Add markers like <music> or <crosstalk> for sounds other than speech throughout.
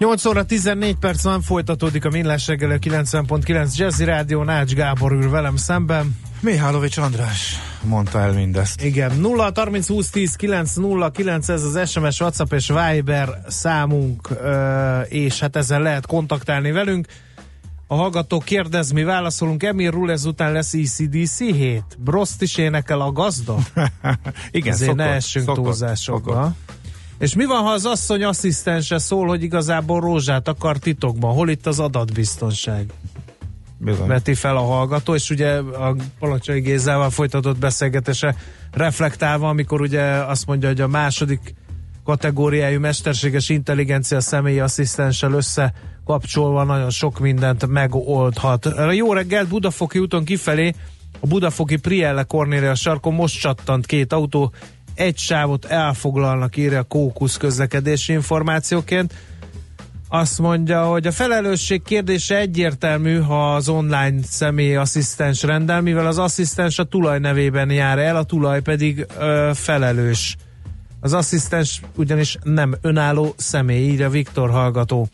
8 óra 14 perc van, folytatódik a Millás reggeli a 90.9 Jazzy Rádió, Nács Gábor ül velem szemben. Mihálovics András mondta el mindezt. Igen, 0 30 20 10 9 0 9 ez az SMS, WhatsApp és Viber számunk, és hát ezzel lehet kontaktálni velünk. A hallgató kérdez, mi válaszolunk, Emil Rule ezután lesz ECDC hét. Broszt is énekel a gazda? <laughs> Igen, Ezért szokott, ne essünk szokott, túlzásokba. szokott. És mi van, ha az asszony asszisztense szól, hogy igazából rózsát akar titokban? Hol itt az adatbiztonság? Bizony. Veti fel a hallgató, és ugye a Palacsai Gézával folytatott beszélgetése reflektálva, amikor ugye azt mondja, hogy a második kategóriájú mesterséges intelligencia személyi asszisztenssel összekapcsolva nagyon sok mindent megoldhat. Jó reggelt, Budafoki úton kifelé a Budafoki Prielle Cornélia sarkon most csattant két autó, egy sávot elfoglalnak, írja a Kókusz közlekedési információként. Azt mondja, hogy a felelősség kérdése egyértelmű, ha az online személyi asszisztens rendel, mivel az asszisztens a tulaj nevében jár el, a tulaj pedig ö, felelős. Az asszisztens ugyanis nem önálló személy, írja Viktor hallgató.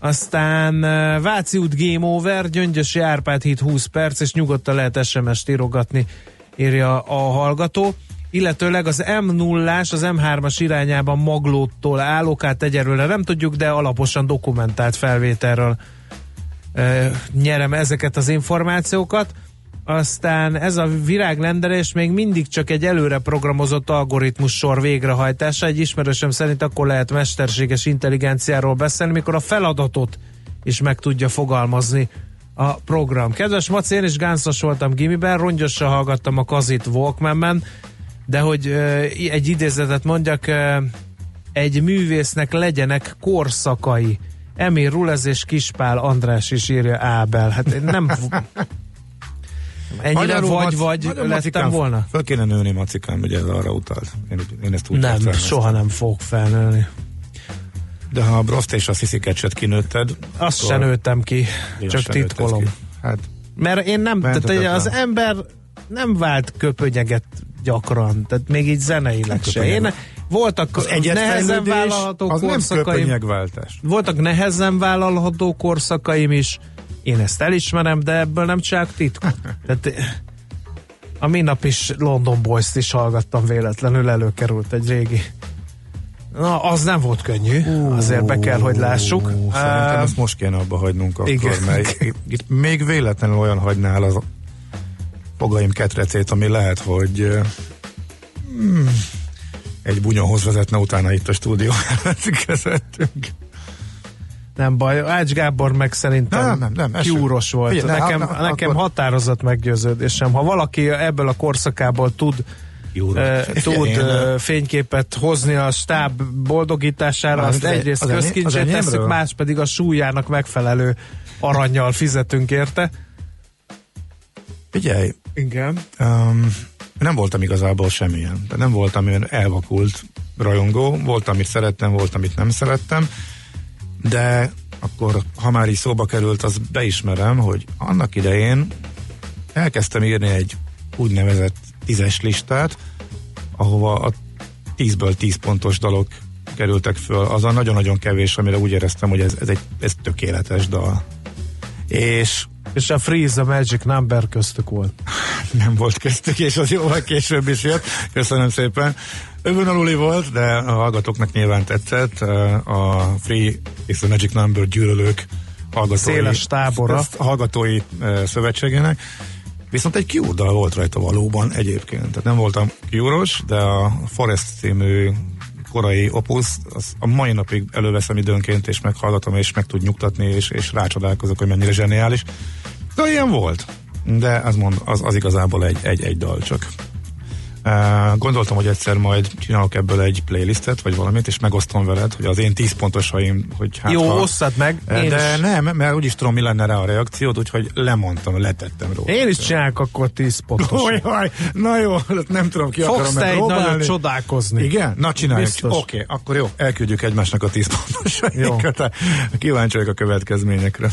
Aztán Váci út Game Over, Gyöngyösi Árpád híd 20 perc, és nyugodtan lehet SMS-t írogatni, írja a hallgató illetőleg az M0-ás, az M3-as irányában Maglóttól állok át egyelőre nem tudjuk, de alaposan dokumentált felvételről e, nyerem ezeket az információkat. Aztán ez a viráglenderés még mindig csak egy előre programozott algoritmus sor végrehajtása. Egy ismerősöm szerint akkor lehet mesterséges intelligenciáról beszélni, mikor a feladatot is meg tudja fogalmazni a program. Kedves Maci, én is gánszos voltam gimiben, rongyosra hallgattam a Kazit Walkman-ben, de hogy egy idézetet mondjak, egy művésznek legyenek korszakai. Emil Rulez és Kispál András is írja Ábel. Hát nem... <laughs> Ennyire Magyarul vagy, mac- vagy magyar lettem volna? Föl kéne nőni macikám, ugye ez arra utalt. Én, én ezt úgy Nem, soha nem fog felnőni. De ha a broszt és a sziszikecset kinőtted, Azt akkor se nőttem ki, csak titkolom. ki. Hát Mert én nem, tehát az ember nem vált köpönyeget gyakran, tehát még így zeneileg se. Én, voltak nehezen vállalható az nem korszakaim, köpönyegváltás. voltak nehezen vállalható korszakaim is, én ezt elismerem, de ebből nem csak titkot. <laughs> Tehát, eh, a minap is London Boys-t is hallgattam véletlenül, előkerült egy régi. Na, az nem volt könnyű, azért be kell, hogy lássuk. Szerintem ezt most kéne abba hagynunk akkor, igen. mert itt még véletlenül olyan hagynál az fogaim ketrecét, ami lehet, hogy hmm, egy bunyóhoz vezetne utána itt a stúdió <laughs> közöttünk. Nem baj, Ács Gábor meg szerintem Nem, nem, nem, ez kiúros volt. Figyelj, ne, nekem ak- nekem akkor- határozott meggyőződésem. Ha valaki ebből a korszakából tud eh, tud eh, fényképet hozni a stáb boldogítására, Az azt egy- egyrészt az tesszük, más pedig a súlyának megfelelő aranyjal fizetünk érte. Figyelj, Igen. Um, nem voltam igazából semmilyen. Tehát nem voltam olyan elvakult rajongó. Volt, amit szerettem, volt, amit nem szerettem. De akkor, ha már így szóba került, az beismerem, hogy annak idején elkezdtem írni egy úgynevezett tízes listát, ahova a tízből tíz pontos dalok kerültek föl. Az a nagyon-nagyon kevés, amire úgy éreztem, hogy ez, ez egy ez tökéletes dal. És És a Freeze a Magic Number köztük volt. <laughs> nem volt köztük, és az jóval később is jött. Köszönöm szépen. Övönaluli volt, de a hallgatóknak nyilván tetszett. A Free és a Magic Number gyűlölők hallgatói, Széles tábora. hallgatói eh, szövetségének. Viszont egy Cure dal volt rajta valóban egyébként. Tehát nem voltam cure de a Forest című korai opus, az a mai napig előveszem időnként, és meghallgatom, és meg tud nyugtatni, és, és rácsodálkozok, hogy mennyire zseniális. De ilyen volt. De az, mond, az, az igazából egy, egy, egy dal csak. Gondoltam, hogy egyszer majd csinálok ebből egy playlistet, vagy valamit, és megosztom veled, hogy az én 10 pontosaim, hogy hát Jó, ha, osszad meg. De is. nem, mert úgyis tudom, mi lenne rá a reakciód, úgyhogy lemondtam, letettem róla. Én is csinálok akkor 10 pontos. Oly, na jó, nem tudom, ki Fogsz te egy nagyon csodálkozni. Igen? Na csináljuk. Oké, okay, akkor jó, elküldjük egymásnak a 10 pontosaikat. Kíváncsi vagyok a következményekre.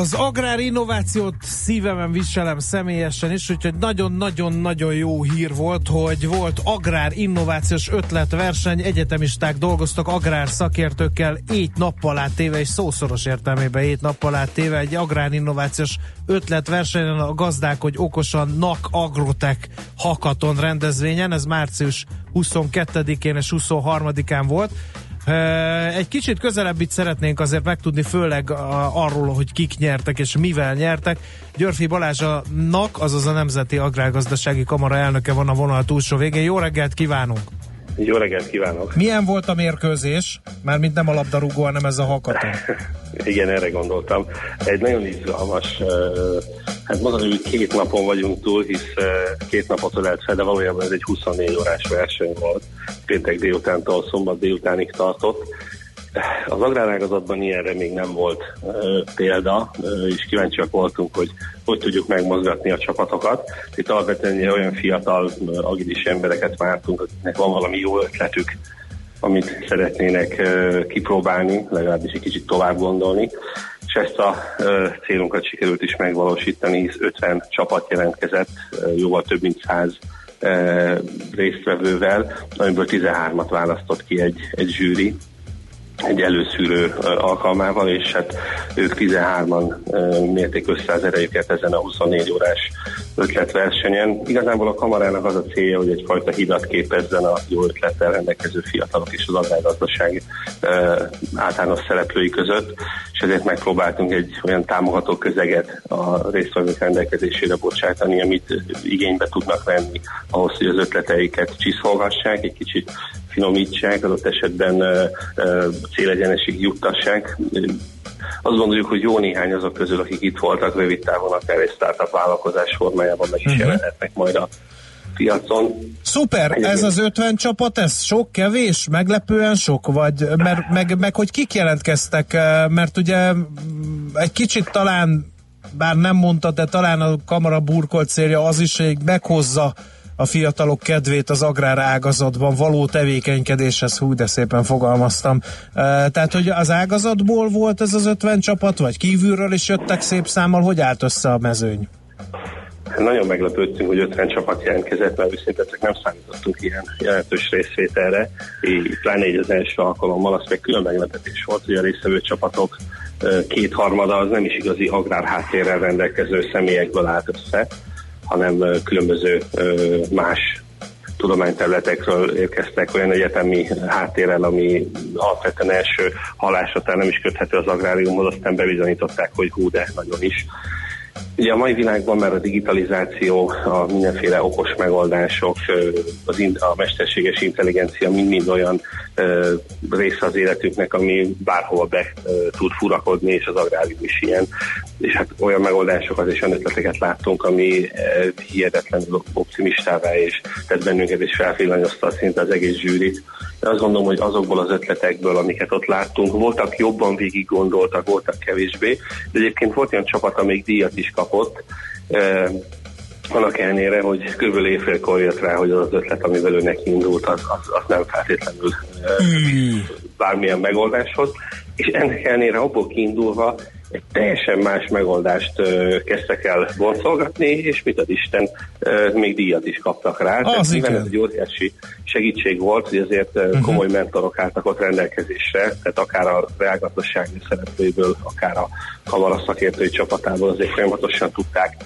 Az agrár innovációt szívemen viselem személyesen is, úgyhogy nagyon-nagyon-nagyon jó hír volt, hogy volt agrár innovációs ötletverseny, egyetemisták dolgoztak agrár szakértőkkel ét nappal át téve, és szószoros értelmében ét nappal át téve egy agrár innovációs ötletversenyen a gazdák, hogy okosan NAK Agrotech hakaton rendezvényen, ez március 22-én és 23-án volt. Egy kicsit közelebb itt szeretnénk azért megtudni, főleg arról, hogy kik nyertek és mivel nyertek. Györfi Balázs a NAK, azaz a Nemzeti Agrárgazdasági Kamara elnöke van a vonal túlsó végén. Jó reggelt kívánunk! Jó reggelt kívánok! Milyen volt a mérkőzés? Mármint nem a labdarúgó, hanem ez a hakaton. <laughs> Igen, erre gondoltam. Egy nagyon izgalmas, hát mondani, hogy két napon vagyunk túl, hisz két napot ölelt fel, de valójában ez egy 24 órás verseny volt. Péntek délutántól szombat délutánig tartott. Az agrárágazatban ilyenre még nem volt uh, példa, uh, és kíváncsiak voltunk, hogy hogy tudjuk megmozgatni a csapatokat. Itt alapvetően olyan fiatal, agilis embereket vártunk, akiknek van valami jó ötletük, amit szeretnének uh, kipróbálni, legalábbis egy kicsit tovább gondolni. És ezt a uh, célunkat sikerült is megvalósítani, hisz 50 csapat jelentkezett, uh, jóval több mint 100 uh, résztvevővel, amiből 13-at választott ki egy, egy zsűri, egy előszűrő alkalmával, és hát ők 13-an mérték össze az erejüket ezen a 24 órás ötletversenyen. Igazából a kamarának az a célja, hogy egyfajta hidat képezzen a jó ötlettel rendelkező fiatalok és az agrárgazdaság általános szereplői között, és ezért megpróbáltunk egy olyan támogató közeget a résztvevők rendelkezésére bocsátani, amit igénybe tudnak venni ahhoz, hogy az ötleteiket csiszolgassák, egy kicsit finomítsák, adott esetben célegyenesig juttassák. Azt gondoljuk, hogy jó néhány azok közül, akik itt voltak rövid távon, akár egy startup vállalkozás formájában meg is uh-huh. jelenhetnek majd a piacon. Szuper, Egyébként. ez az 50 csapat, ez sok, kevés, meglepően sok, vagy mert, meg, meg hogy kik jelentkeztek, mert ugye egy kicsit talán bár nem mondta, de talán a kamara burkolt célja az is, hogy meghozza a fiatalok kedvét az agrár ágazatban való tevékenykedéshez, hú, de szépen fogalmaztam. Tehát, hogy az ágazatból volt ez az 50 csapat, vagy kívülről is jöttek szép számmal, hogy állt össze a mezőny? Nagyon meglepődtünk, hogy 50 csapat jelentkezett, mert őszintén nem számítottunk ilyen jelentős részvételre, így pláne így az első alkalommal, az meg külön meglepetés volt, hogy a résztvevő csapatok kétharmada az nem is igazi agrár háttérrel rendelkező személyekből állt össze, hanem különböző más tudományterületekről érkeztek olyan egyetemi háttérrel, ami alapvetően első halásatán nem is köthető az agráriumhoz, aztán bebizonyították, hogy hú, de nagyon is. Ugye a mai világban már a digitalizáció, a mindenféle okos megoldások, az a mesterséges intelligencia mind-mind olyan része az életünknek, ami bárhova be tud furakodni, és az agrárium is ilyen. És hát olyan megoldásokat és olyan ötleteket láttunk, ami hihetetlenül optimistává és tett bennünket, és felvillanyozta szinte az egész zsűrit. De azt gondolom, hogy azokból az ötletekből, amiket ott láttunk, voltak jobban végig gondoltak, voltak kevésbé, de egyébként volt olyan csapat, amelyik díjat is kapott, annak ellenére, hogy kb. évfélkor jött rá, hogy az az ötlet, amivel ő neki indult, az, az, az nem feltétlenül mm. bármilyen megoldáshoz, és ennek ellenére abból kiindulva egy teljesen más megoldást kezdtek el boncolgatni, és mit az Isten, még díjat is kaptak rá. Az Tehát ez egy óriási segítség volt, hogy azért uh, komoly uh-huh. mentorok álltak ott rendelkezésre, tehát akár a reálgazdasági szereplőiből, akár a kamara szakértői csapatából azért folyamatosan tudták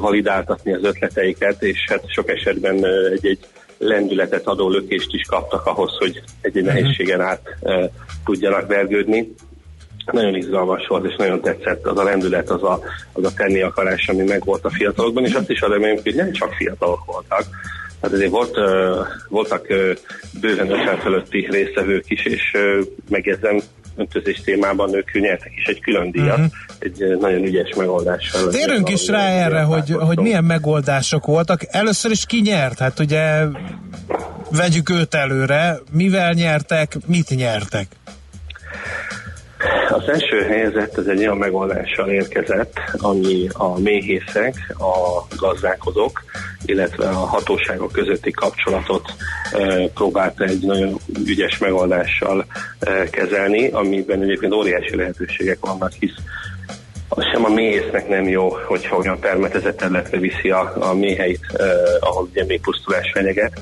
validáltatni az ötleteiket, és hát sok esetben egy-egy lendületet adó lökést is kaptak ahhoz, hogy egy-egy nehézségen át uh, tudjanak vergődni nagyon izgalmas volt, és nagyon tetszett az a rendület, az a, az a tenni akarás, ami meg volt a fiatalokban, és azt is reméljük, hogy nem csak fiatalok voltak, Hát azért volt, voltak bőven 50 fölötti résztvevők is, és megjegyzem, öntözés témában ők nyertek is egy külön díjat, uh-huh. egy nagyon ügyes megoldással. Térünk is rá erre, hogy, hogy milyen megoldások voltak. Először is ki nyert? Hát ugye vegyük őt előre. Mivel nyertek, mit nyertek? Az első helyzet az egy olyan megoldással érkezett, ami a méhészek, a gazdálkodók, illetve a hatóságok közötti kapcsolatot e, próbálta egy nagyon ügyes megoldással e, kezelni, amiben egyébként óriási lehetőségek vannak, hisz az sem a méhésznek nem jó, hogyha olyan permetezett területre viszi a, a méheit, eh, ahol ugye még pusztulás fenyeget,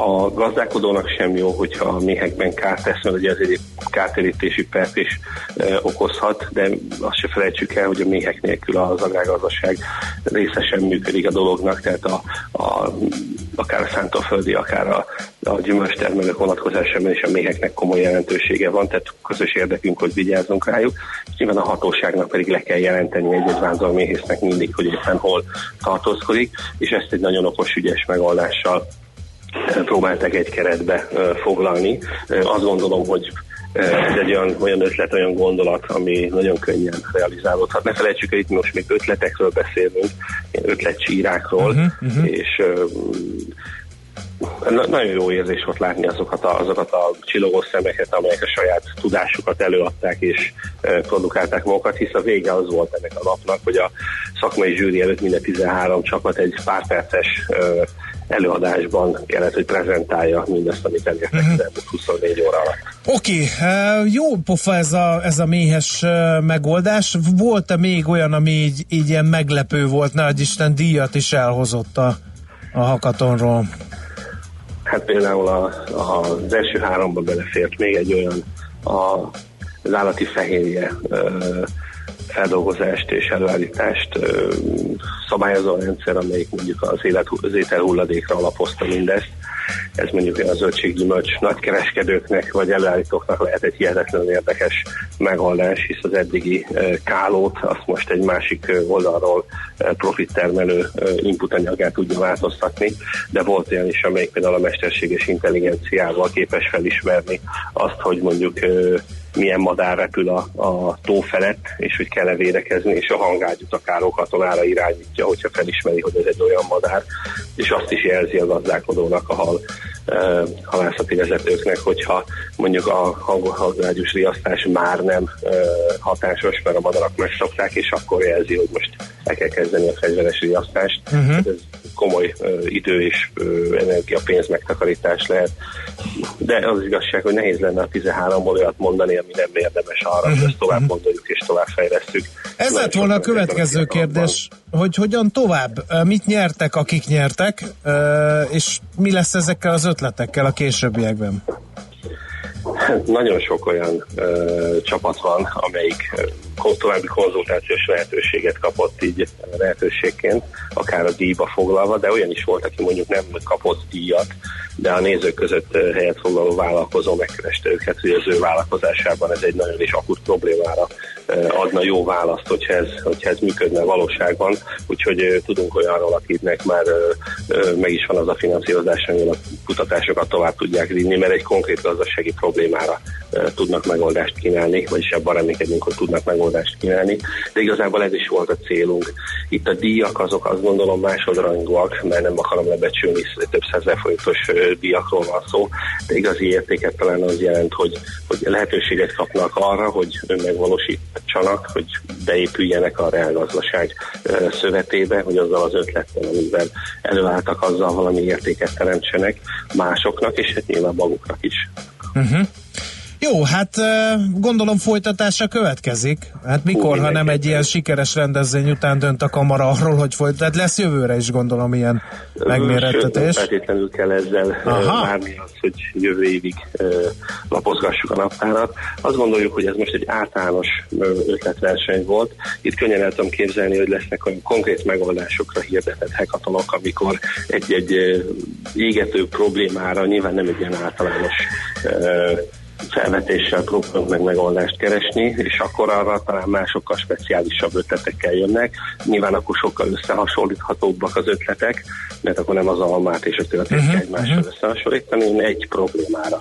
a gazdálkodónak sem jó, hogyha a méhekben kárt tesz, mert ugye ez egy kártérítési pert is e, okozhat, de azt se felejtsük el, hogy a méhek nélkül az agrárgazdaság része sem működik a dolognak, tehát a, a, akár a szántóföldi, akár a, a gyümölcstermelők vonatkozásában is a méheknek komoly jelentősége van, tehát közös érdekünk, hogy vigyázzunk rájuk, és nyilván a hatóságnak pedig le kell jelenteni egy-egy vándorméhésznek mindig, hogy éppen hol tartózkodik, és ezt egy nagyon okos, ügyes megoldással próbáltak egy keretbe foglalni. Azt gondolom, hogy ez egy olyan, olyan ötlet, olyan gondolat, ami nagyon könnyen realizálódhat. Ne felejtsük el, itt most még ötletekről beszélünk, ötletcsírákról, uh-huh, uh-huh. és Na, nagyon jó érzés volt látni azokat a, azokat a csillogó szemeket, amelyek a saját tudásukat előadták és e, produkálták magukat, hisz a vége az volt ennek a napnak, hogy a szakmai zsűri előtt minden 13 csapat egy pár perces e, előadásban kellett, hogy prezentálja mindezt, amit elértek uh-huh. az 24 óra alatt. Oké, okay. jó pofa ez a, ez a méhes megoldás. Volt-e még olyan, ami így, így ilyen meglepő volt, ne Isten díjat is elhozott a a hakatonról? Hát például a, a, az első háromba belefért még egy olyan a, az állati fehérje ö, feldolgozást és előállítást szabályozó rendszer, amelyik mondjuk az, élet, az ételhulladékra alapozta mindezt. Ez mondjuk a zöldséggyümölcs nagykereskedőknek vagy előállítóknak lehet egy hihetetlenül érdekes megoldás, hisz az eddigi kálót azt most egy másik oldalról profittermelő inputanyagát tudja változtatni, de volt olyan is, amelyik például a mesterséges intelligenciával képes felismerni azt, hogy mondjuk milyen madár repül a, a tó felett, és hogy kell-e védekezni, és a hangágyút a károkatonára irányítja, hogyha felismeri, hogy ez egy olyan madár, és azt is jelzi a gazdálkodónak, a hal, uh, halászati vezetőknek, hogyha mondjuk a hangágyús riasztás már nem uh, hatásos, mert a madarak megszokták, és akkor jelzi, hogy most el kell kezdeni a fegyveres riasztást. Uh-huh. Ez komoly idő és uh, energia pénz megtakarítás lehet. De az igazság, hogy nehéz lenne a 13-ból olyat mondani, ami nem érdemes arra, hogy ezt tovább gondoljuk és tovább fejlesztjük. Ez lett volna a következő kérdés, hogy hogyan tovább? Mit nyertek, akik nyertek, és mi lesz ezekkel az ötletekkel a későbbiekben? Nagyon sok olyan ö, csapat van, amelyik ö, további konzultációs lehetőséget kapott így lehetőségként, akár a díjba foglalva, de olyan is volt, aki mondjuk nem kapott díjat, de a nézők között helyet foglaló vállalkozó megkereste őket, hogy az ő vállalkozásában ez egy nagyon is akut problémára adna jó választ, hogyha ez, hogyha ez működne valóságban. Úgyhogy ö, tudunk olyanról, akiknek már ö, meg is van az a finanszírozás, amivel a kutatásokat tovább tudják vinni, mert egy konkrét gazdasági problémára tudnak megoldást kínálni, vagyis abban reménykedünk, hogy tudnak megoldást kínálni. De igazából ez is volt a célunk. Itt a díjak azok azt gondolom másodrangúak, mert nem akarom lebecsülni, több százezer forintos díjakról van szó, de igazi értéket talán az jelent, hogy, hogy lehetőséget kapnak arra, hogy önmegvalósítsanak, hogy beépüljenek a reálgazdaság szövetébe, hogy azzal az ötlettel, amivel előálltak, azzal valami értéket teremtsenek másoknak, és hát nyilván maguknak is. Jó, hát gondolom folytatása következik. Hát mikor, Hú, ha nem egy ilyen sikeres rendezvény után dönt a kamara arról, hogy folyt. Tehát lesz jövőre is gondolom ilyen megmérettetés. Sőt, feltétlenül kell ezzel Aha. Várni az, hogy jövő évig lapozgassuk a naptárat. Azt gondoljuk, hogy ez most egy általános ötletverseny volt. Itt könnyen el tudom képzelni, hogy lesznek olyan konkrét megoldásokra hirdetett hekatonok, amikor egy-egy égető problémára nyilván nem egy ilyen általános felvetéssel próbálunk meg megoldást keresni, és akkor arra talán már sokkal speciálisabb ötletekkel jönnek. Nyilván akkor sokkal összehasonlíthatóbbak az ötletek, mert akkor nem az almát és a töltést uh-huh, egymással uh-huh. összehasonlítani, hanem egy problémára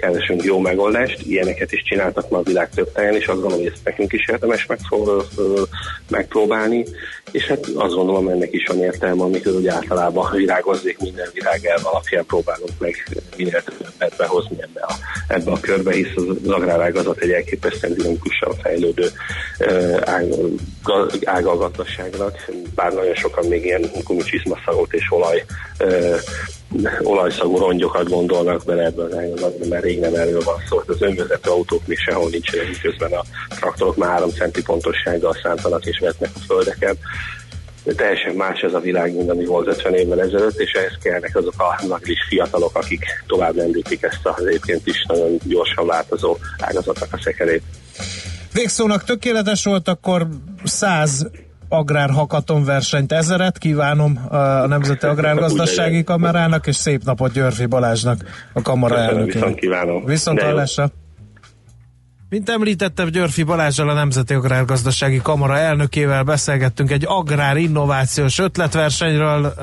keresünk jó megoldást. Ilyeneket is csináltak ma a világ több táján, és azt gondolom, hogy ezt nekünk is érdemes megpróbálni. És hát azt gondolom, ennek is van értelme, amikor ugye általában virágozzék minden virág elv alapján próbálunk meg minél többet behozni ebbe a, ebbe a körbe, hisz az agrárágazat egy elképesztően dinamikusan fejlődő ö, ág, ga- ága a gazdaságnak, bár nagyon sokan még ilyen gumicsizmaszagot és olaj olajszagú rongyokat gondolnak bele ebbe az ágazatba, mert rég nem erről van szó. Az önvezető autók még sehol nincsenek, miközben a traktorok már 3 centi pontossággal szántanak és vetnek a földeken. De teljesen más ez a világ, mint ami volt 50 évvel ezelőtt, és ehhez kellnek azok a nagy fiatalok, akik tovább lendítik ezt az egyébként is nagyon gyorsan változó ágazatnak a szekerét. Végszónak tökéletes volt, akkor 100 agrárhakaton versenyt ezeret kívánom a Nemzeti Agrárgazdasági Úgy Kamerának, és szép napot Györfi Balázsnak, a kamara elnökének. viszont kívánom. Viszont hallásra. Mint említettem, Györfi Balázsral a Nemzeti Agrárgazdasági Kamara elnökével beszélgettünk egy agrár innovációs ötletversenyről.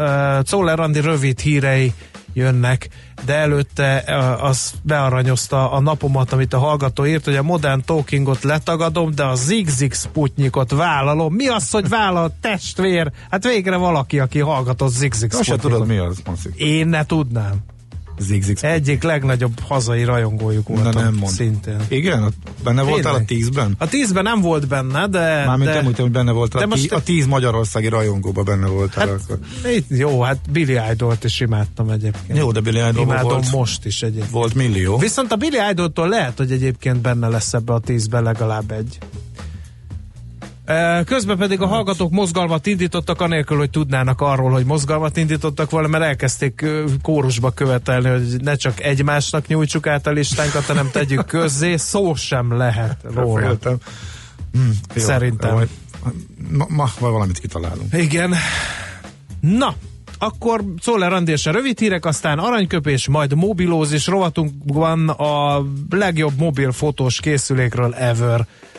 Czoller Andi rövid hírei jönnek, de előtte uh, az bearanyozta a napomat, amit a hallgató írt, hogy a Modern Talkingot letagadom, de a Zigzig Sputnikot vállalom. Mi az, hogy vállal testvér? Hát végre valaki, aki hallgatott Zigzig Azt se Sputnikot. tudod, mi az, Manszik. Én ne tudnám. Zigzig. Egyik legnagyobb hazai rajongójuk Na voltam. nem mond. Szintén. Igen? Benne voltál a Tényleg. tízben? A tízben nem volt benne, de... Mármint de, nem úgy, hogy benne voltál. de A, most- a tíz magyarországi rajongóban benne voltál. Hát, akkor. jó, hát Billy Idol-t is imádtam egyébként. Jó, de Billy Idolban Imádom volt, most is egyébként. volt millió. Viszont a Billy Idol-tól lehet, hogy egyébként benne lesz ebbe a tízbe legalább egy. Közben pedig a hallgatók mozgalmat indítottak, anélkül, hogy tudnának arról, hogy mozgalmat indítottak volna, mert elkezdték kórusba követelni, hogy ne csak egymásnak nyújtsuk át a listánkat, hanem tegyük közzé, szó sem lehet róla. Féltem. Hm, jó, Szerintem. majd- Ma, ma valamit kitalálunk. Igen. Na, akkor Czoller Andi és a rövid hírek, aztán aranyköpés, majd mobilózis rovatunkban a legjobb mobil fotós készülékről ever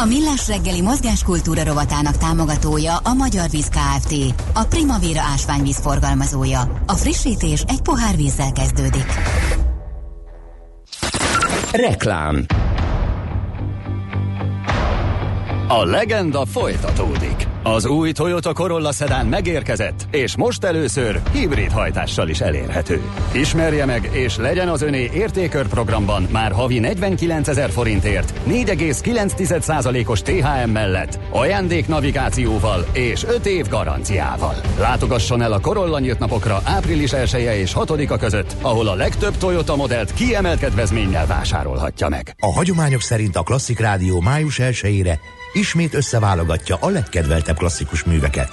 A Millás reggeli mozgáskultúra rovatának támogatója a Magyar Víz Kft. A Primavera ásványvíz forgalmazója. A frissítés egy pohár vízzel kezdődik. Reklám. A legenda folytatódik. Az új Toyota Corolla Sedan megérkezett, és most először hibrid hajtással is elérhető. Ismerje meg, és legyen az öné értékör programban már havi 49 ezer forintért, 4,9%-os THM mellett, ajándék navigációval és 5 év garanciával. Látogasson el a Corolla nyílt napokra április 1 -e és 6-a között, ahol a legtöbb Toyota modellt kiemelt kedvezménnyel vásárolhatja meg. A hagyományok szerint a Klasszik Rádió május 1-ére ismét összeválogatja a legkedveltebb klasszikus műveket.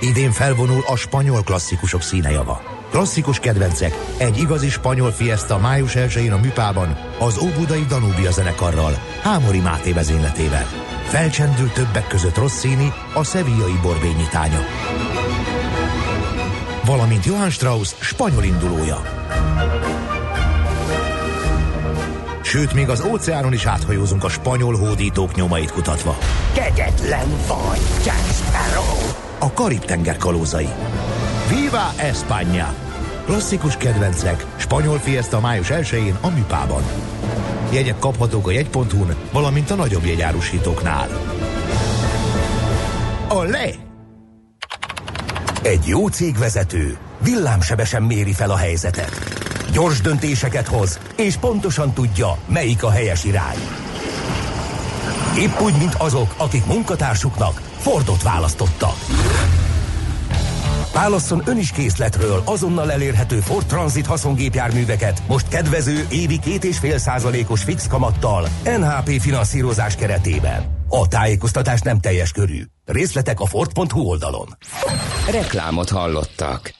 Idén felvonul a spanyol klasszikusok színejava. Klasszikus kedvencek, egy igazi spanyol fiesta május 1-én a Műpában, az Óbudai Danúbia zenekarral, Hámori Máté vezényletével. Felcsendül többek között Rossini, a szevillai borbényitánya. Valamint Johann Strauss spanyol indulója. Sőt, még az óceánon is áthajózunk a spanyol hódítók nyomait kutatva. Kegyetlen vagy, Jack Sparrow! A Karib-tenger kalózai. Viva España! Klasszikus kedvencek, spanyol fiesta május 1-én a Műpában. Jegyek kaphatók a jegy.hu-n, valamint a nagyobb jegyárusítóknál. Olé! Egy jó cégvezető villámsebesen méri fel a helyzetet. Gyors döntéseket hoz, és pontosan tudja, melyik a helyes irány. Épp úgy, mint azok, akik munkatársuknak Fordot választotta. Válasszon ön is készletről azonnal elérhető Ford Transit haszongépjárműveket most kedvező évi két és fél százalékos fix kamattal NHP finanszírozás keretében. A tájékoztatás nem teljes körű. Részletek a Ford.hu oldalon. Reklámot hallottak.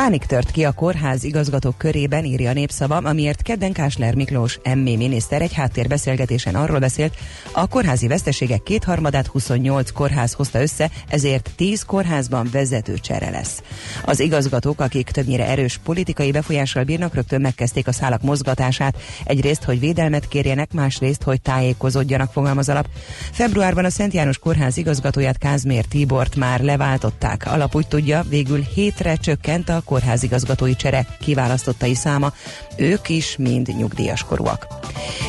Pánik tört ki a kórház igazgatók körében, írja a népszava, amiért kedden Kásler Miklós MB miniszter egy háttérbeszélgetésen arról beszélt, a kórházi veszteségek kétharmadát 28 kórház hozta össze, ezért 10 kórházban vezetőcsere lesz. Az igazgatók, akik többnyire erős politikai befolyással bírnak, rögtön megkezdték a szálak mozgatását, egyrészt, hogy védelmet kérjenek, másrészt, hogy tájékozódjanak, fogalmaz. Februárban a Szent János Kórház igazgatóját Kázmér Tibort már leváltották. Alap úgy tudja, végül hétre csökkent a kórházigazgatói csere kiválasztottai száma, ők is mind nyugdíjas korúak.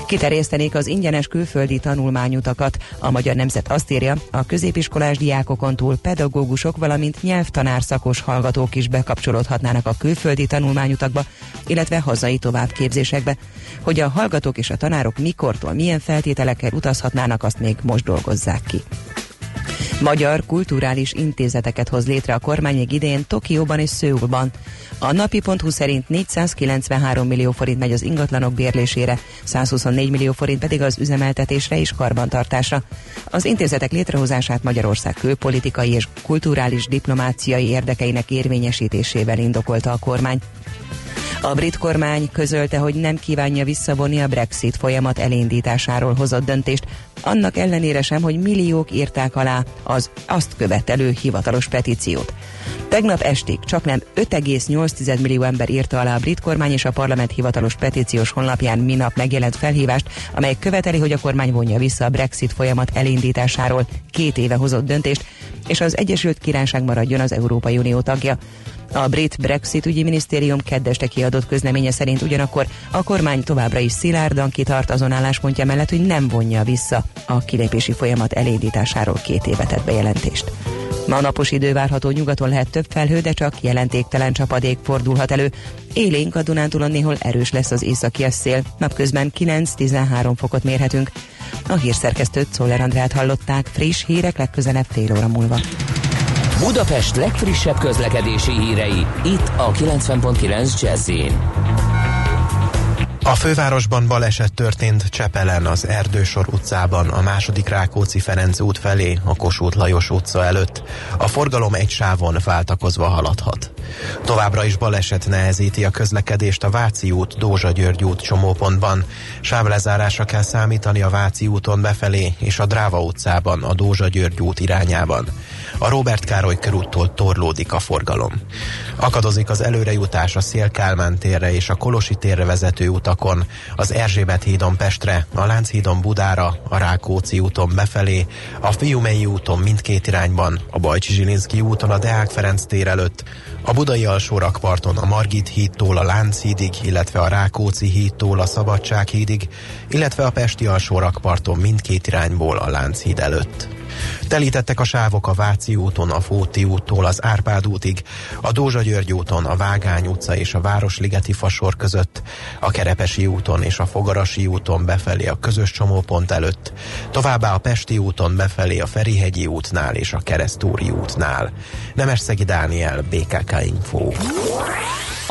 Kiterjesztenék az ingyenes külföldi tanulmányutakat. A Magyar Nemzet azt írja, a középiskolás diákokon túl pedagógusok, valamint nyelvtanár szakos hallgatók is bekapcsolódhatnának a külföldi tanulmányutakba, illetve hazai továbbképzésekbe. Hogy a hallgatók és a tanárok mikortól, milyen feltételekkel utazhatnának, azt még most dolgozzák ki. Magyar kulturális intézeteket hoz létre a kormány még idén Tokióban és Szőulban. A napi.hu szerint 493 millió forint megy az ingatlanok bérlésére, 124 millió forint pedig az üzemeltetésre és karbantartásra. Az intézetek létrehozását Magyarország külpolitikai és kulturális diplomáciai érdekeinek érvényesítésével indokolta a kormány. A brit kormány közölte, hogy nem kívánja visszavonni a Brexit folyamat elindításáról hozott döntést, annak ellenére sem, hogy milliók írták alá az azt követelő hivatalos petíciót. Tegnap estig csak nem 5,8 millió ember írta alá a brit kormány és a parlament hivatalos petíciós honlapján minap megjelent felhívást, amely követeli, hogy a kormány vonja vissza a Brexit folyamat elindításáról két éve hozott döntést, és az Egyesült Királyság maradjon az Európai Unió tagja. A brit Brexit ügyi minisztérium keddeste kiadott közleménye szerint ugyanakkor a kormány továbbra is szilárdan kitart azon álláspontja mellett, hogy nem vonja vissza a kilépési folyamat elindításáról két évet tett bejelentést. Ma napos idő várható nyugaton lehet több felhő, de csak jelentéktelen csapadék fordulhat elő. Élénk a Dunántúlon néhol erős lesz az északi szél. Napközben 9-13 fokot mérhetünk. A hírszerkesztőt Szoller Andrát hallották, friss hírek legközelebb fél óra múlva. Budapest legfrissebb közlekedési hírei, itt a 90.9 jazz a fővárosban baleset történt Csepelen, az Erdősor utcában, a második Rákóczi Ferenc út felé, a Kossuth Lajos utca előtt. A forgalom egy sávon váltakozva haladhat. Továbbra is baleset nehezíti a közlekedést a Váci út, Dózsa György út csomópontban. Sávlezárásra kell számítani a Váci úton befelé és a Dráva utcában, a Dózsa György út irányában. A Robert Károly körúttól torlódik a forgalom. Akadozik az előrejutás a Szél-Kálmán térre és a Kolosi térre vezető utakon, az Erzsébet hídon Pestre, a Lánchídon Budára, a Rákóczi úton befelé, a Fiumei úton mindkét irányban, a Bajcsi Zsilinszki úton a Deák Ferenc tér előtt, a Budai alsórakparton a Margit hídtól a Lánchídig, illetve a Rákóczi hídtól a Szabadság hídig, illetve a Pesti alsórakparton mindkét irányból a Lánchíd előtt. Telítettek a sávok a Váci úton, a Fóti úttól az Árpád útig, a Dózsa György úton, a Vágány utca és a Városligeti fasor között, a Kerepesi úton és a Fogarasi úton befelé a közös csomópont előtt, továbbá a Pesti úton befelé a Ferihegyi útnál és a Keresztúri útnál. Nemesszegi Dániel, BKK Info.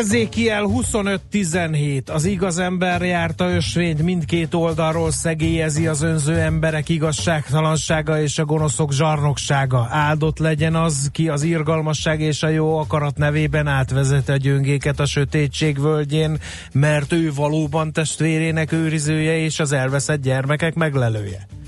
Ezékiel 25-17. Az igaz ember járta ösvényt mindkét oldalról szegélyezi az önző emberek igazságtalansága és a gonoszok zsarnoksága. Áldott legyen az, ki az irgalmasság és a jó akarat nevében átvezet a gyöngéket a sötétség völgyén, mert ő valóban testvérének őrizője és az elveszett gyermekek meglelője.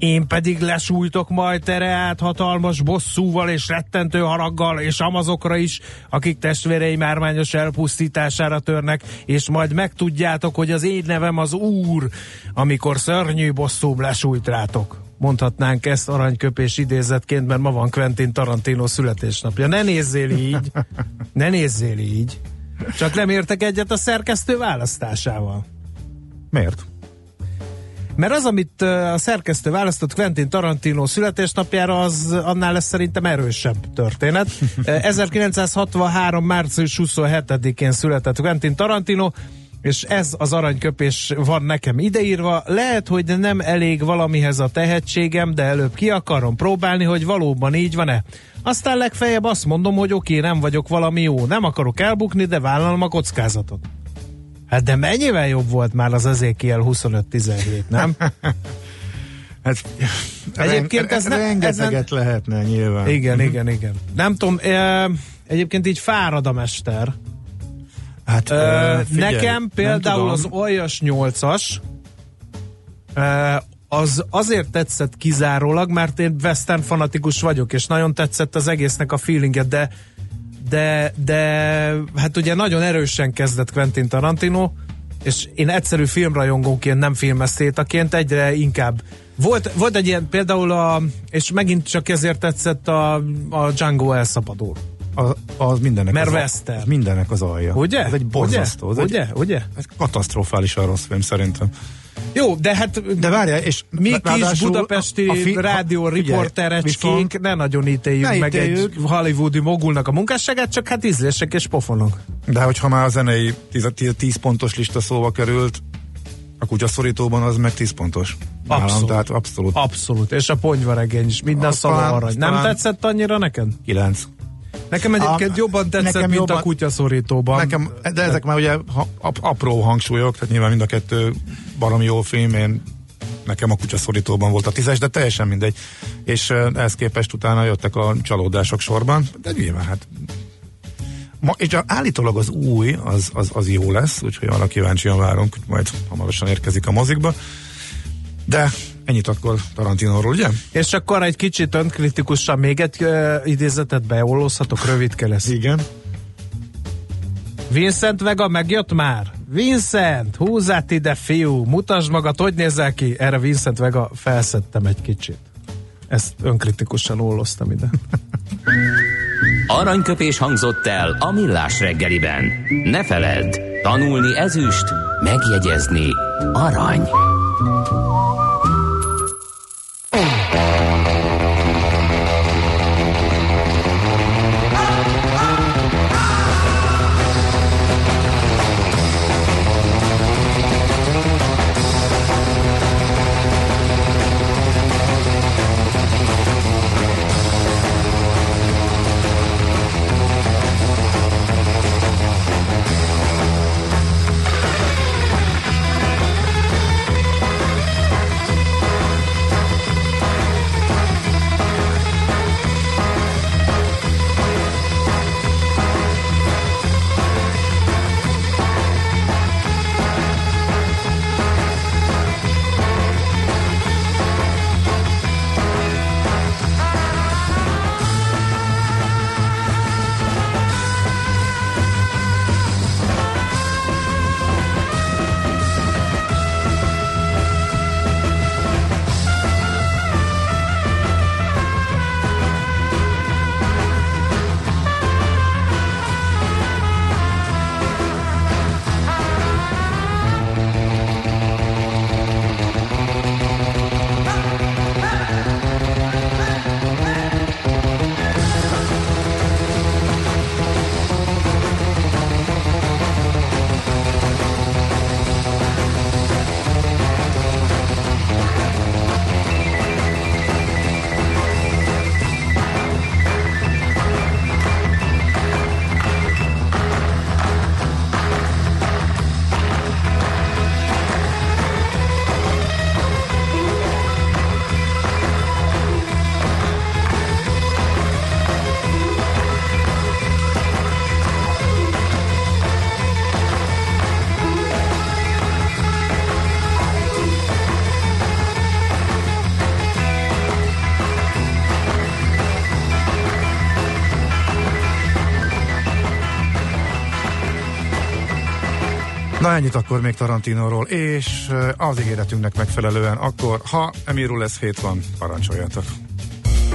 Én pedig lesújtok majd tere át hatalmas bosszúval és rettentő haraggal, és amazokra is, akik testvéreim ármányos elpusztítására törnek, és majd megtudjátok, hogy az én nevem az Úr, amikor szörnyű bosszúm lesújt rátok. Mondhatnánk ezt aranyköpés idézetként, mert ma van Quentin Tarantino születésnapja. Ne nézzél így, ne nézzél így. Csak nem értek egyet a szerkesztő választásával. Miért? Mert az, amit a szerkesztő választott Quentin Tarantino születésnapjára, az annál lesz szerintem erősebb történet. <laughs> Ö, 1963. március 27-én született Quentin Tarantino, és ez az aranyköpés van nekem ideírva. Lehet, hogy nem elég valamihez a tehetségem, de előbb ki akarom próbálni, hogy valóban így van-e. Aztán legfeljebb azt mondom, hogy oké, nem vagyok valami jó, nem akarok elbukni, de vállalom a kockázatot. Hát de mennyivel jobb volt már az Ezekiel 25-17, nem? <laughs> Hát, Egyébként ez re- ne- rengeteget ezen- lehetne nyilván. Igen, Mhm. igen, igen. Nem tudom, e, egyébként így fárad a mester. Hát, E, figyelj, nekem nem például az Aljas 8-as e, az azért tetszett kizárólag, mert én western fanatikus vagyok, és nagyon tetszett az egésznek a feelinget, de de, de hát ugye nagyon erősen kezdett Quentin Tarantino, és én egyszerű filmrajongóként, nem filmesztétaként egyre inkább volt, volt egy ilyen például a, és megint csak ezért tetszett a, a Django elszabadul. Az, az mindennek Mert az, western. az mindennek az alja. Ugye? Ez egy borzasztó. Ugye? Ez egy? Ugye? Ez katasztrofálisan rossz film szerintem. Jó, de hát De várjál, és mi kis budapesti a- a fi- rádió riporterecskénk ne nagyon ítéljük Ne meg ítéljük. egy hollywoodi mogulnak a munkásságát, csak hát ízlések és pofonok. De hogyha már a zenei 10, 10 pontos lista szóba került, a kutyaszorítóban az meg 10 pontos. Nálam, Abszolút. tehát abszolút Abszolút, és a ponyvaregény is, minden szava arany. Nem tetszett annyira neked? 9. Nekem egyébként A- jobban tetszett, nekem mint jobban- a kutyaszorítóban. Nekem, de ezek már ugye ha, ap, apró hangsúlyok, tehát nyilván mind a kettő baromi jó film, én nekem a kutyaszorítóban volt a tízes, de teljesen mindegy. És eh, ehhez képest utána jöttek a csalódások sorban, de nyilván hát Ma, és állítólag az új, az, az, az jó lesz, úgyhogy arra kíváncsian várunk, hogy majd hamarosan érkezik a mozikba. De ennyit akkor Tarantinóról, ugye? És akkor egy kicsit önkritikusan még egy uh, idézetet beollózhatok, rövidke lesz. Igen. Vincent Vega megjött már? Vincent, húzzát ide, fiú, mutasd magad, hogy nézel ki? Erre Vincent Vega felszettem egy kicsit. Ezt önkritikusan olloztam ide. <laughs> Aranyköpés hangzott el a millás reggeliben. Ne feledd, tanulni ezüst, megjegyezni arany. Ennyit akkor még Tarantinóról, és eh, az ígéretünknek megfelelően akkor, ha Emirul lesz hét van, parancsoljatok.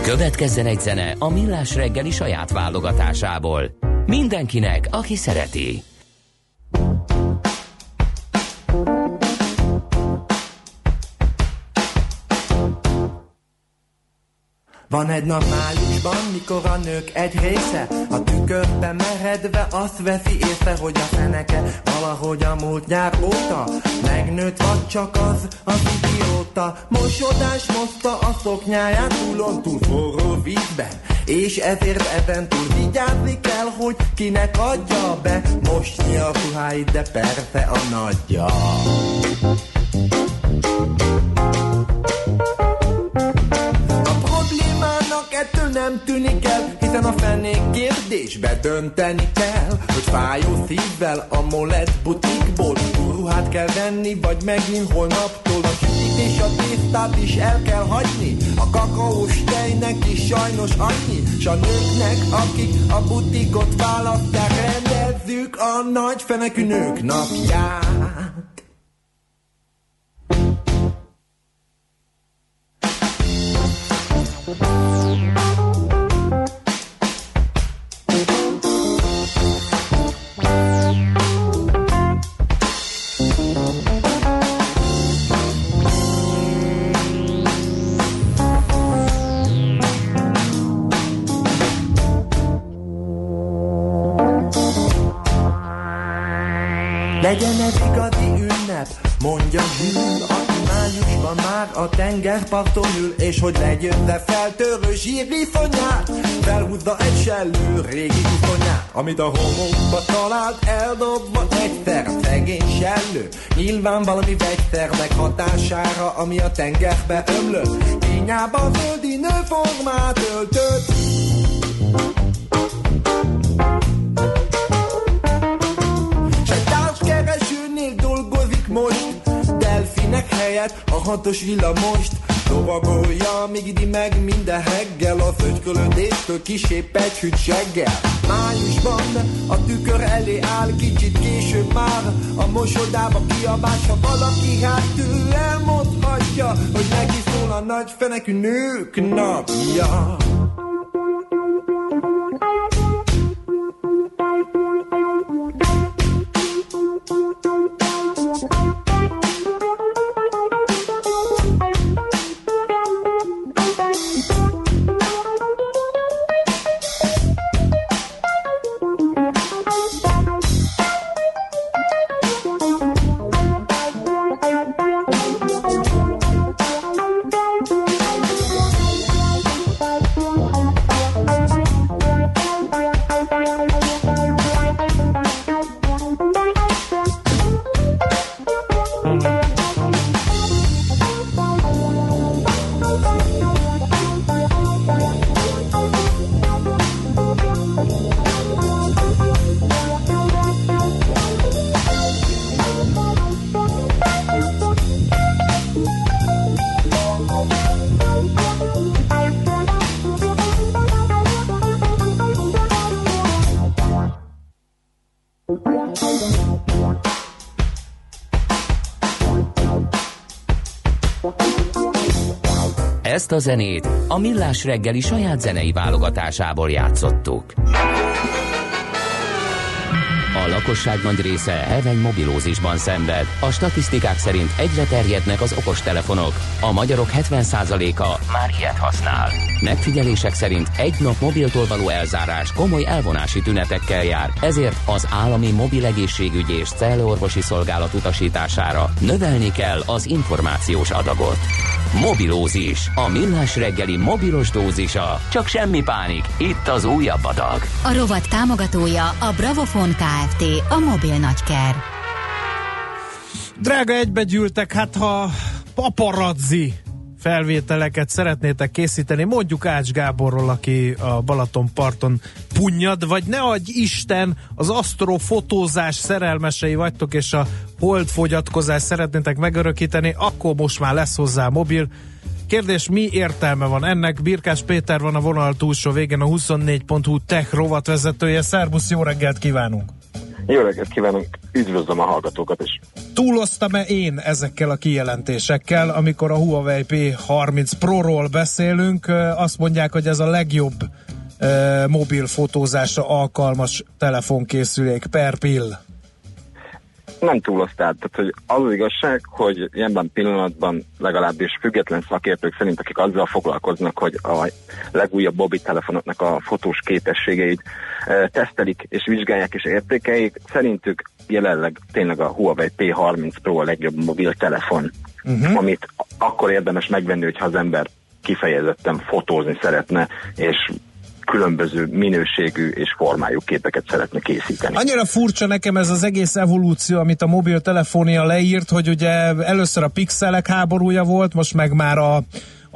Következzen egy zene a Millás reggeli saját válogatásából. Mindenkinek, aki szereti. Van egy nap májusban, mikor a nők egy része A tükörbe meredve azt veszi észre, hogy a feneke Valahogy a múlt nyár óta Megnőtt vagy csak az, az idióta. Mosodás moszta a szoknyáját túlon túl forró vízben És ezért ezen túl vigyázni kell, hogy kinek adja be. Mosni a ruháit, de persze a nagyja nem tűnik el, hiszen a fenék kérdésbe dönteni kell, hogy fájó szívvel a molett butikból ruhát kell venni, vagy megint holnaptól a sütit és a tésztát is el kell hagyni. A kakaós tejnek is sajnos annyi, s a nőknek, akik a butikot választják, rendezzük a nagy fenekű nők napját. Legyen ez igazi ünnep, mondja Zsül, aki májusban már a tengerparton ül, és hogy legyőzze feltörő zsírviszonyát, felhúzza egy sellő régi viszonyát, amit a homokba talált, eldobva egyszer szegény sellő. Nyilván valami vegyszernek hatására, ami a tengerbe ömlött, kényába földi nőformát öltött. Helyett a hatos villamost Lovagolja, míg idi meg minden heggel Az ögykölödéstől kisép egy hűt seggel. Májusban a tükör elé áll Kicsit később már. A mosodába kiabás Ha valaki hátul elmondhatja Hogy neki szól a nagy fenekű nők napja a zenét a Millás reggeli saját zenei válogatásából játszottuk. A lakosság nagy része heveny mobilózisban szenved. A statisztikák szerint egyre terjednek az okostelefonok. A magyarok 70%-a már ilyet használ. Megfigyelések szerint egy nap mobiltól való elzárás komoly elvonási tünetekkel jár, ezért az állami mobil egészségügyi és cellorvosi szolgálat utasítására növelni kell az információs adagot. Mobilózis. A millás reggeli mobilos dózisa. Csak semmi pánik. Itt az újabb adag. A rovat támogatója a Bravofon Kft. A mobil nagyker. Drága egybegyűltek, hát ha paparazzi felvételeket szeretnétek készíteni, mondjuk Ács Gáborról, aki a Balaton parton punnyad, vagy ne adj Isten, az asztrofotózás szerelmesei vagytok, és a holdfogyatkozás szeretnétek megörökíteni, akkor most már lesz hozzá mobil. Kérdés, mi értelme van ennek? Birkás Péter van a vonal túlsó végén, a 24.hu tech rovat vezetője. Szerbusz, jó reggelt kívánunk! Jó reggelt kívánok, üdvözlöm a hallgatókat is. Túloztam-e én ezekkel a kijelentésekkel, amikor a Huawei P30 Pro-ról beszélünk, azt mondják, hogy ez a legjobb ö, mobil fotózásra alkalmas telefonkészülék per pill. Nem túloztál, tehát hogy az az igazság, hogy ilyenben pillanatban legalábbis független szakértők szerint, akik azzal foglalkoznak, hogy a legújabb mobiltelefonoknak a fotós képességeit eh, tesztelik és vizsgálják és értékelik, szerintük jelenleg tényleg a Huawei P30 Pro a legjobb mobiltelefon, uh-huh. amit akkor érdemes megvenni, hogyha az ember kifejezetten fotózni szeretne, és különböző minőségű és formájú képeket szeretne készíteni. Annyira furcsa nekem ez az egész evolúció, amit a mobiltelefonia leírt, hogy ugye először a pixelek háborúja volt, most meg már a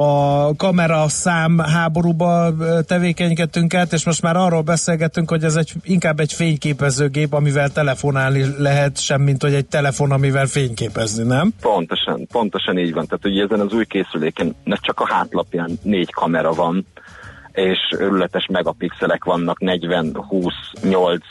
a kamera szám háborúba tevékenykedtünk át, és most már arról beszélgetünk, hogy ez egy, inkább egy fényképezőgép, amivel telefonálni lehet, semmint hogy egy telefon, amivel fényképezni, nem? Pontosan, pontosan így van. Tehát ugye ezen az új készüléken ne csak a hátlapján négy kamera van, és őrületes megapixelek vannak, 40, 20, 8,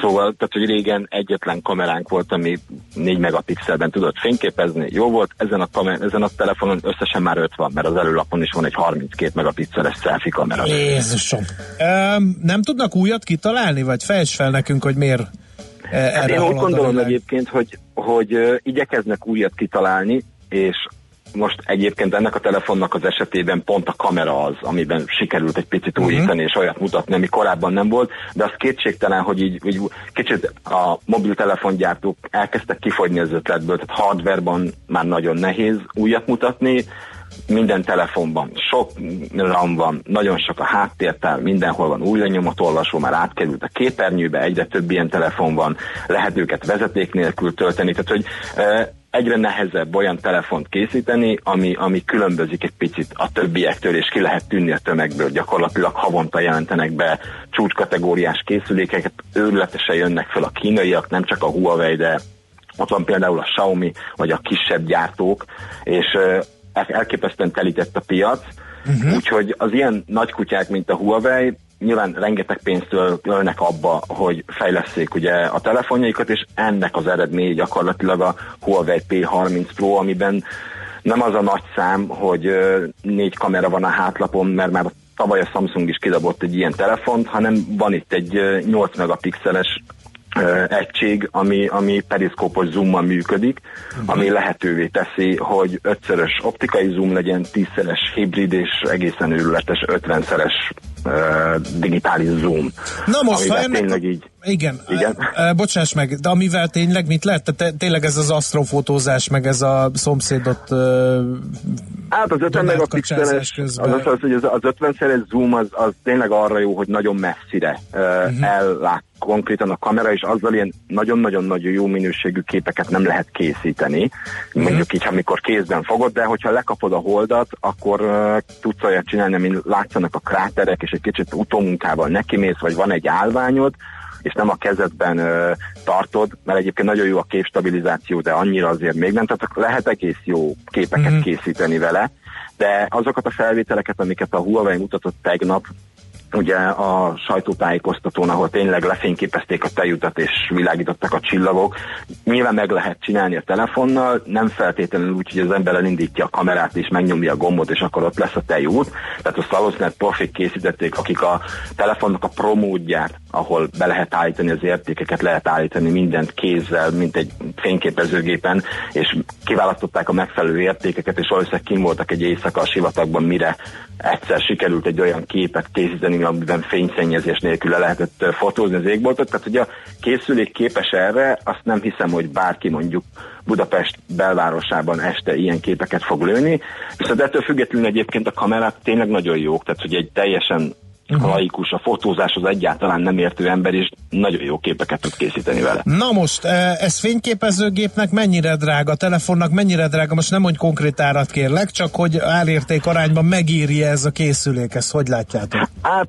Szóval, tehát, hogy régen egyetlen kameránk volt, ami 4 megapixelben tudott fényképezni, jó volt, ezen a, kamer- ezen a telefonon összesen már 5 van, mert az előlapon is van egy 32 megapixeles selfie kamera. Jézusom. Öm, nem tudnak újat kitalálni, vagy fejtsd fel nekünk, hogy miért e, Hát erre én úgy gondolom egyébként, hogy, hogy ö, igyekeznek újat kitalálni, és most egyébként ennek a telefonnak az esetében pont a kamera az, amiben sikerült egy picit Mhm. újítani és olyat mutatni, ami korábban nem volt, de az kétségtelen, hogy így, így kicsit a mobiltelefongyártók elkezdtek kifogyni az ötletből, tehát hardwareban már nagyon nehéz újat mutatni, minden telefonban sok RAM van, nagyon sok a háttértár, mindenhol van új lenyomatolvasó, már átkerült a képernyőbe, egyre több ilyen telefon van, lehet őket vezeték nélkül tölteni, tehát hogy egyre nehezebb olyan telefont készíteni, ami, ami különbözik egy picit a többiektől, és ki lehet tűnni a tömegből. Gyakorlatilag havonta jelentenek be csúcskategóriás készülékeket, őrületesen jönnek fel a kínaiak, nem csak a Huawei, de ott van például a Xiaomi, vagy a kisebb gyártók, és elképesztően telített a piac, uh-huh. úgyhogy az ilyen nagy kutyák, mint a Huawei, nyilván rengeteg pénztől ölnek abba, hogy fejleszék ugye a telefonjaikat, és ennek az eredménye gyakorlatilag a Huawei P30 Pro, amiben nem az a nagy szám, hogy négy kamera van a hátlapon, mert már tavaly a Samsung is kidobott egy ilyen telefont, hanem van itt egy ö, 8 megapixeles egység, ami, ami periszkópos zoommal működik, uh-huh. ami lehetővé teszi, hogy ötszörös optikai zoom legyen, tízszeres hibrid és egészen őrületes 50-szeres ö, digitális zoom. Na most, ha ennek tényleg a... így Igen, Igen. E, e, bocsáss meg, de amivel tényleg mit lehet? Tehát tényleg ez az asztrofotózás, meg ez a szomszédot e, Hát az 50 megapixeles, az, az, az, hogy az, az 50 szeres zoom az, az tényleg arra jó, hogy nagyon messzire uh, uh-huh. ellát konkrétan a kamera, és azzal ilyen nagyon-nagyon-nagyon jó minőségű képeket nem lehet készíteni. Uh-huh. Mondjuk így, amikor kézben fogod, de hogyha lekapod a holdat, akkor uh, tudsz olyat csinálni, amin látszanak a kráterek, és egy kicsit utómunkával nekimész, vagy van egy állványod, és nem a kezedben ö, tartod, mert egyébként nagyon jó a képstabilizáció, de annyira azért még nem, tehát lehet egész jó képeket mm-hmm. készíteni vele, de azokat a felvételeket, amiket a Huawei mutatott tegnap, ugye a sajtótájékoztatón, ahol tényleg lefényképezték a tejutat és világítottak a csillagok. Nyilván meg lehet csinálni a telefonnal, nem feltétlenül úgy, hogy az ember elindítja a kamerát és megnyomja a gombot, és akkor ott lesz a tejút. Tehát azt valószínűleg profik készítették, akik a telefonnak a promódját, ahol be lehet állítani az értékeket, lehet állítani mindent kézzel, mint egy fényképezőgépen, és kiválasztották a megfelelő értékeket, és valószínűleg kim voltak egy éjszaka a sivatagban, mire egyszer sikerült egy olyan képet készíteni, amiben fényszennyezés nélkül le lehetett fotózni az égboltot. Tehát, hogy a készülék képes erre, azt nem hiszem, hogy bárki mondjuk Budapest belvárosában este ilyen képeket fog lőni. Viszont ettől függetlenül egyébként a kamerák tényleg nagyon jók, tehát hogy egy teljesen uh-huh. laikus, a fotózáshoz egyáltalán nem értő ember is nagyon jó képeket tud készíteni vele. Na most, e, ez fényképezőgépnek mennyire drága, telefonnak mennyire drága, most nem mondj konkrét árat kérlek, csak hogy árérték arányban megéri ez a készülék, ezt hogy látjátok? Hát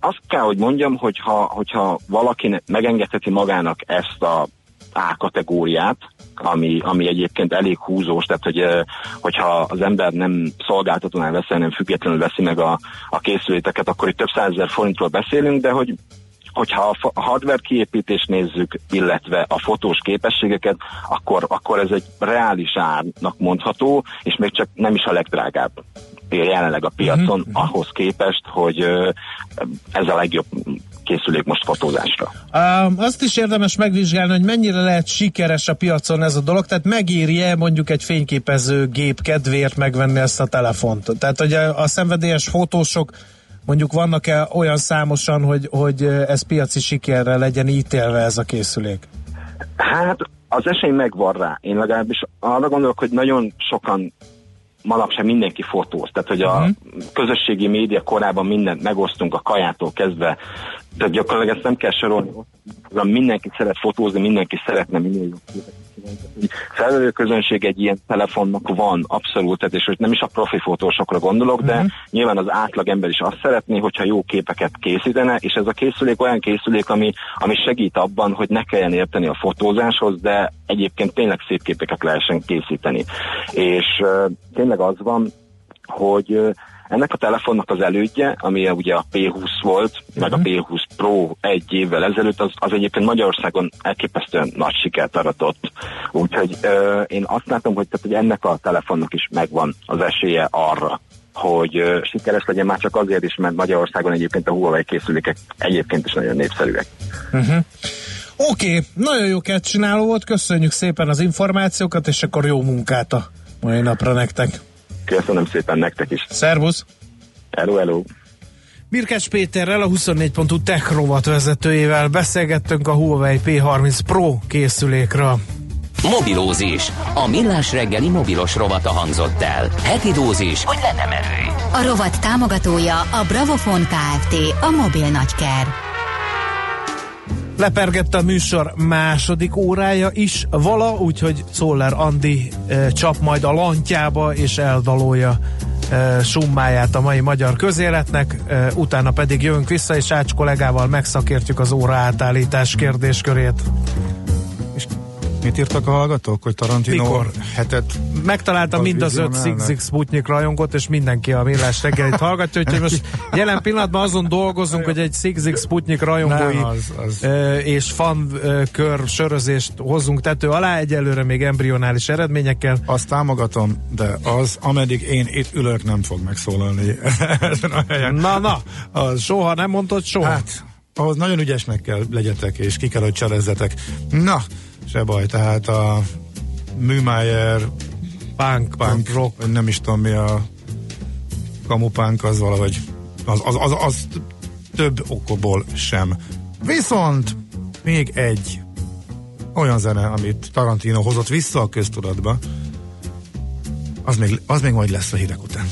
azt kell, hogy mondjam, hogyha, hogyha valaki megengedheti magának ezt a A kategóriát, ami, ami egyébként elég húzós, tehát hogy, hogyha az ember nem szolgáltatónál veszi, hanem függetlenül veszi meg a, a készüléteket, akkor itt több százezer forintról beszélünk, de hogy hogyha a hardware kiépítést nézzük, illetve a fotós képességeket, akkor, akkor ez egy reális árnak mondható, és még csak nem is a legdrágább jelenleg a piacon, uh-huh. ahhoz képest, hogy ez a legjobb készülék most fotózásra. Um, azt is érdemes megvizsgálni, hogy mennyire lehet sikeres a piacon ez a dolog, tehát megéri-e mondjuk egy fényképező gép kedvéért megvenni ezt a telefont? Tehát, hogy a, a szenvedélyes fotósok mondjuk vannak-e olyan számosan, hogy, hogy ez piaci sikerre legyen ítélve ez a készülék? Hát az esély megvan rá. Én legalábbis arra gondolok, hogy nagyon sokan manapság mindenki fotóz. Tehát, hogy a közösségi média korában mindent megosztunk, a kajától kezdve. Tehát gyakorlatilag ezt nem kell sorolni. Mindenki szeret fotózni, mindenki szeretne minél jobb képeket. Felvevő közönség egy ilyen telefonnak van, abszolút, tehát és hogy nem is a profi fotósokra gondolok, de Mhm. nyilván az átlag ember is azt szeretné, hogyha jó képeket készítene, és ez a készülék olyan készülék, ami, ami segít abban, hogy ne kelljen érteni a fotózáshoz, de egyébként tényleg szép képeket lehessen készíteni. És uh, tényleg az van, hogy uh, ennek a telefonnak az elődje, ami ugye a P20 volt, meg a P20 Pro egy évvel ezelőtt, az, az egyébként Magyarországon elképesztően nagy sikert aratott. Úgyhogy ö, én azt látom, hogy, tehát, hogy ennek a telefonnak is megvan az esélye arra, hogy ö, sikeres legyen már csak azért is, mert Magyarországon egyébként a Huawei készülékek egyébként is nagyon népszerűek. Uh-huh. Oké, okay, nagyon jó csináló volt, köszönjük szépen az információkat, és akkor jó munkát a mai napra nektek. Köszönöm szépen nektek is. Szervusz! Hello, hello! Mirkács Péterrel, a 24.hu Tech rovat vezetőjével beszélgettünk a Huawei P30 Pro készülékről. Mobilózis. A millás reggeli mobilos rovata hangzott el. Heti dózis, hogy lenne merő. A rovat támogatója a Bravofon Kft. A mobil nagyker. Lepergette a műsor második órája is vala, úgyhogy Szoller Andi e, csap majd a lantjába és eldalolja e, summáját a mai magyar közéletnek, e, utána pedig jövünk vissza, és Ács kollégával megszakértjük az óra átállítás kérdéskörét. Mit írtak a hallgatók, hogy Tarantino Mikor? hetet Megtaláltam mind az öt vizionálnak? Zig Sputnik rajongót, és mindenki a millás reggelit hallgatja, úgyhogy most jelen pillanatban azon dolgozunk, hogy egy Zig Sputnik rajongói Nem, az- az- és fan kör sörözést hozzunk tető alá, egyelőre még embrionális eredményekkel. Azt támogatom, de az, ameddig én itt ülök, nem fog megszólalni ezen a helyen. Na, na, az soha nem mondtad soha. Hát, ahhoz nagyon ügyesnek kell legyetek, és ki kell, hogy cselezzetek. Na, se baj, tehát a Műmájer punk, punk rock, vagy nem is tudom mi a kamupánk, az valahogy az, az, az, az több okból sem. Viszont még egy olyan zene, amit Tarantino hozott vissza a köztudatba, az még, az még majd lesz a hírek után.